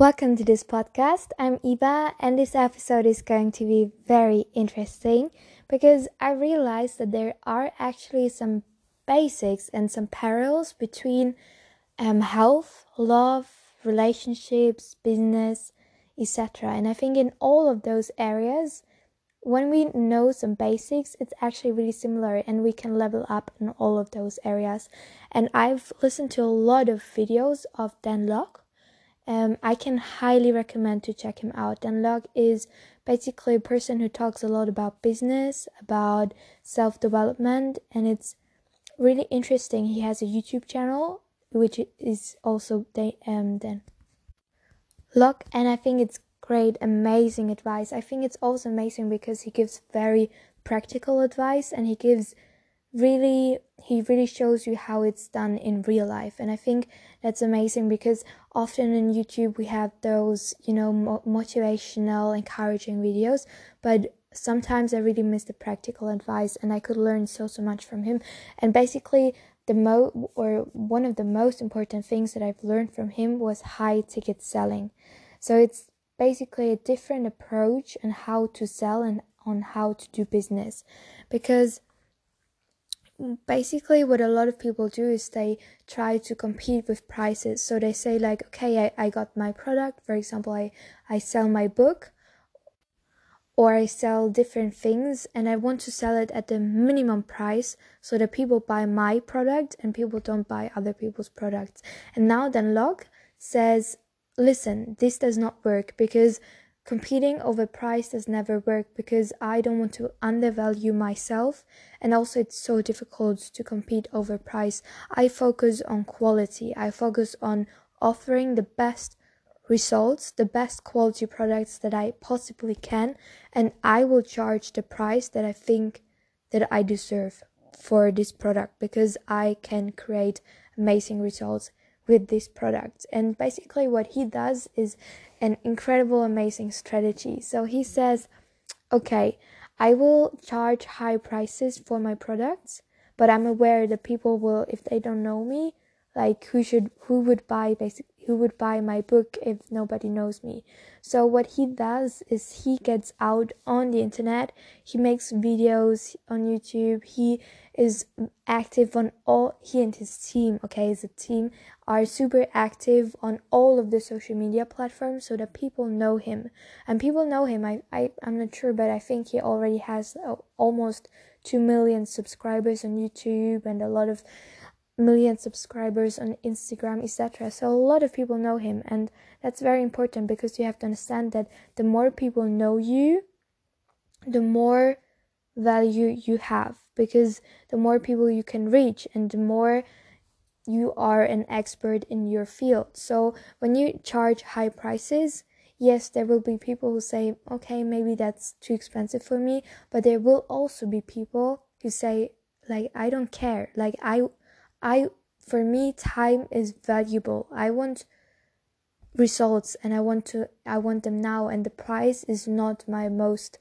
Welcome to this podcast. I'm Eva, and this episode is going to be very interesting because I realized that there are actually some basics and some parallels between um, health, love, relationships, business, etc. And I think in all of those areas, when we know some basics, it's actually really similar and we can level up in all of those areas. And I've listened to a lot of videos of Dan Lok um, I can highly recommend to check him out. Dan Lok is basically a person who talks a lot about business, about self development, and it's really interesting. He has a YouTube channel which is also they um Dan Lok, and I think it's great, amazing advice. I think it's also amazing because he gives very practical advice and he gives really he really shows you how it's done in real life and i think that's amazing because often in youtube we have those you know mo- motivational encouraging videos but sometimes i really miss the practical advice and i could learn so so much from him. And basically the mo or one of the most important things that i've learned from him was high ticket selling. So it's basically a different approach on how to sell and on how to do business. Because basically what a lot of people do is they try to compete with prices so they say like okay I, I got my product for example I, I sell my book or I sell different things and I want to sell it at the minimum price so that people buy my product and people don't buy other people's products. And now Dan Lok says, listen, this does not work because Competing over price does never work because I don't want to undervalue myself and also it's so difficult to compete over price. I focus on quality. I focus on offering the best results, the best quality products that I possibly can and I will charge the price that I think that I deserve for this product because I can create amazing results with this product. And basically, what he does is an incredible, amazing strategy. So he says, okay, I will charge high prices for my products, but I'm aware that people will, if they don't know me, like who should, who would buy basic, who would buy my book if nobody knows me. So what he does is he gets out on the internet, he makes videos on YouTube, he is active on all he and his team okay a team are super active on all of the social media platforms so that people know him and people know him i, I i'm not sure but i think he already has uh, almost 2 million subscribers on youtube and a lot of million subscribers on instagram etc so a lot of people know him and that's very important because you have to understand that the more people know you the more value you have because the more people you can reach and the more you are an expert in your field. So when you charge high prices, yes, there will be people who say, okay, maybe that's too expensive for me, but there will also be people who say, like, I don't care. Like, I, I, for me, time is valuable. I want results and I want to, I want them now, and the price is not my most,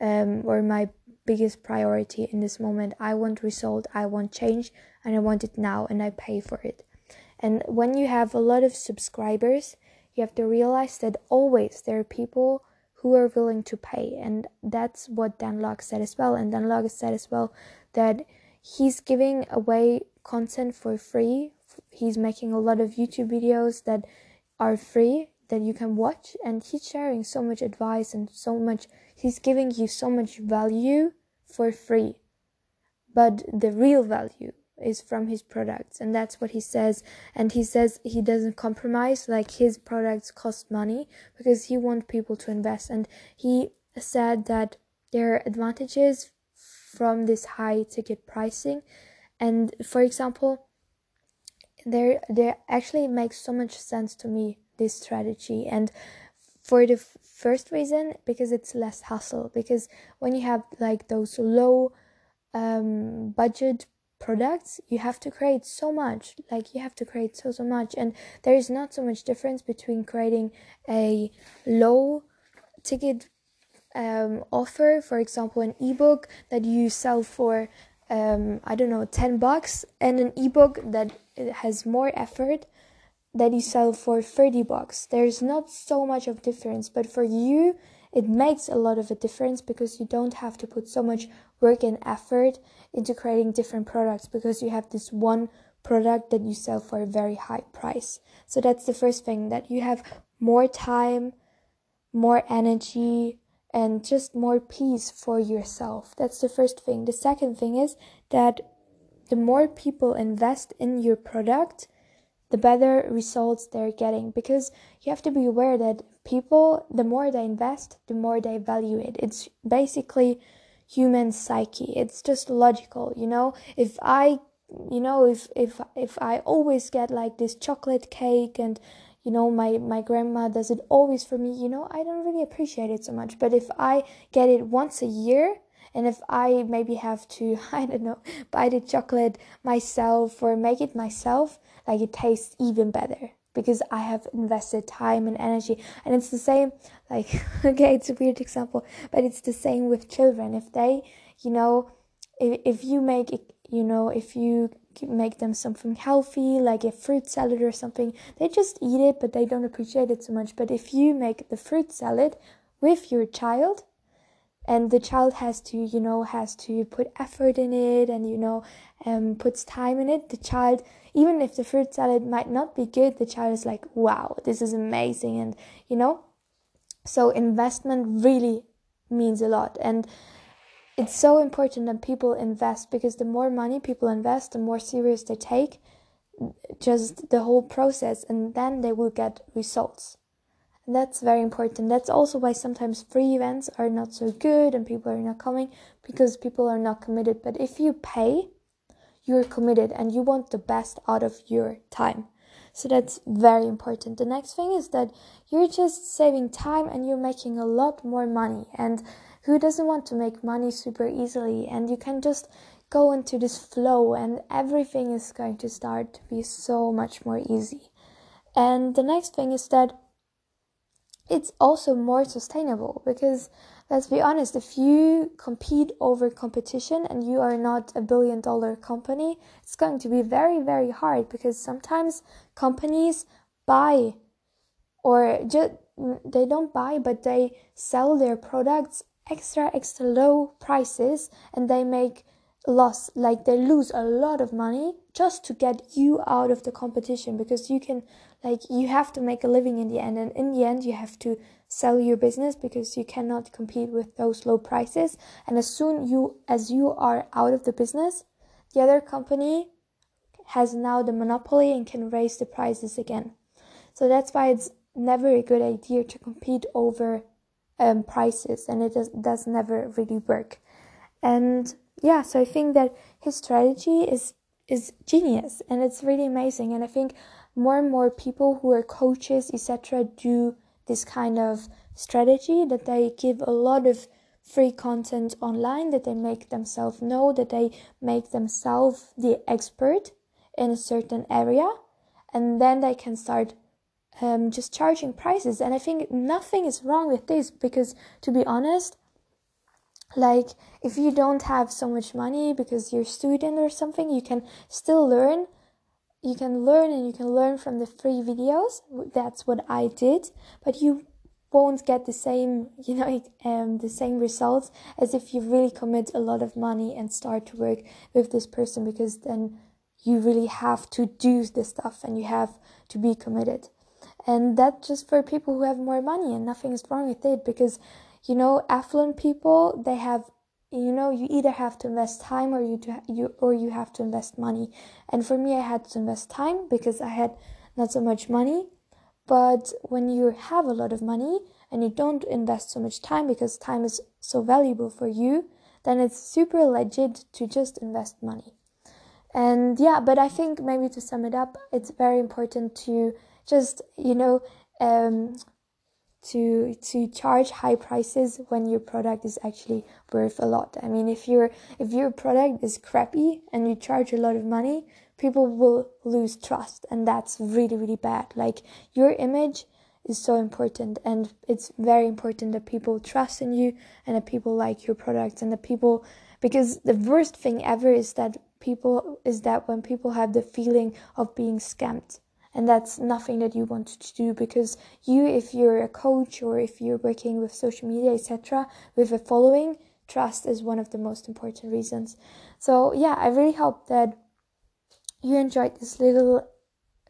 um, or my biggest priority in this moment. I want result, I want change, and I want it now, and I pay for it. And when you have a lot of subscribers, you have to realize that always there are people who are willing to pay, and that's what Dan Lok said as well. And Dan Lok said as well that he's giving away content for free. He's making a lot of YouTube videos that are free that you can watch and he's sharing so much advice and so much he's giving you so much value for free. But the real value is from his products and that's what he says and he says he doesn't compromise like his products cost money because he wants people to invest and he said that there are advantages from this high ticket pricing and for example there there actually makes so much sense to me this strategy. And for the f- first reason because it's less hassle. Because when you have like those low um, budget products you have to create so much. Like you have to create so so much. And there is not so much difference between creating a low ticket um, offer for example an ebook that you sell for um, i don't know 10 bucks and an ebook that has more effort that you sell for 30 bucks there's not so much of difference but for you it makes a lot of a difference because you don't have to put so much work and effort into creating different products because you have this one product that you sell for a very high price. So that's the first thing that you have more time, more energy, and just more peace for yourself. That's the first thing. The second thing is that the more people invest in your product, the better results they're getting because you have to be aware that people the more they invest the more they value it it's basically human psyche it's just logical you know if i you know if if if i always get like this chocolate cake and you know my my grandma does it always for me you know i don't really appreciate it so much but if i get it once a year and if i maybe have to i don't know buy the chocolate myself or make it myself like it tastes even better because I have invested time and energy. And it's the same, like, okay, it's a weird example, but it's the same with children. If they, you know, if, if you make it, you know, if you make them something healthy, like a fruit salad or something, they just eat it, but they don't appreciate it so much. But if you make the fruit salad with your child, and the child has to you know has to put effort in it and you know um, puts time in it the child even if the fruit salad might not be good the child is like wow this is amazing and you know? So investment really means a lot. And it's so important that people invest because the more money people invest the more serious they take just the whole process and then they will get results And that's very important. That's also why sometimes free events are not so good and people are not coming because people are not committed. But if you pay, you're committed and you want the best out of your time. So that's very important. The next thing is that you're just saving time and you're making a lot more money. And who doesn't want to make money super easily? And you can just go into this flow and everything is going to start to be so much more easy. And the next thing is that it's also more sustainable because let's be honest if you compete over competition and you are not a billion dollar company it's going to be very very hard because sometimes companies buy or just they don't buy but they sell their products extra extra low prices and they make loss like they lose a lot of money just to get you out of the competition because you can like you have to make a living in the end and in the end you have to sell your business because you cannot compete with those low prices. And as soon you as you are out of the business the other company has now the monopoly and can raise the prices again. So that's why it's never a good idea to compete over um, prices and it does, does never really work and yeah so i think that his strategy is is genius and it's really amazing and i think more and more people who are coaches, etc., do this kind of strategy that they give a lot of free content online, that they make themselves know, that they make themselves the expert in a certain area, and then they can start um, just charging prices. And I think nothing is wrong with this because, to be honest, like if you don't have so much money because you're student or something, you can still learn. You can learn and you can learn from the free videos. That's what i did. But you won't get the same you know um, the same results as if you really commit a lot of money and start to work with this person because then you really have to do this stuff and you have to be committed and that just for people who have more money and nothing is wrong with it because you know affluent people they have you know you either have to invest time or you do, you or you have to invest money. And for me i had to invest time because i had not so much money. But when you have a lot of money and you don't invest so much time because time is so valuable for you then it's super legit to just invest money. And yeah but i think maybe to sum it up it's very important to just you know um, to to charge high prices when your product is actually worth a lot. I mean, if your if your product is crappy and you charge a lot of money, people will lose trust, and that's really really bad. Like your image is so important, and it's very important that people trust in you and that people like your products and that people because the worst thing ever is that people is that when people have the feeling of being scammed and that's nothing that you want to do because you if you're a coach or if you're working with social media etc with a following trust is one of the most important reasons. So yeah i really hope that you enjoyed this little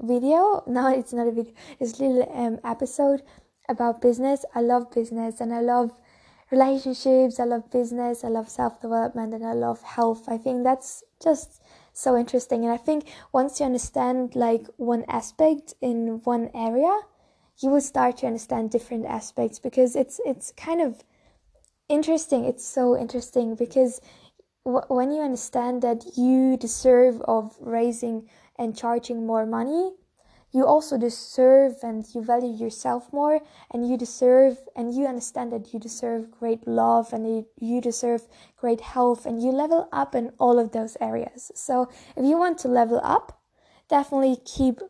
video. No it's not a video. This little um, episode about business. I love business and i love relationships. I love business. I love self-development and i love health. I think that's just so interesting. And I think once you understand like one aspect in one area, you will start to understand different aspects because it's it's kind of interesting. It's so interesting because w- when you understand that you deserve of raising and charging more money, you also deserve and you value yourself more and you deserve and you understand that you deserve great love and you deserve great health and you level up in all of those areas. So if you want to level up definitely keep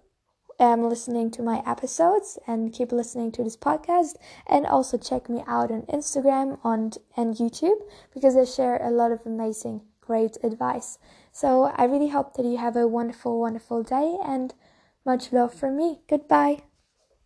um, listening to my episodes and keep listening to this podcast and also check me out on instagram on and youtube because i share a lot of amazing great advice. So i really hope that you have a wonderful wonderful day and much love from me. Goodbye.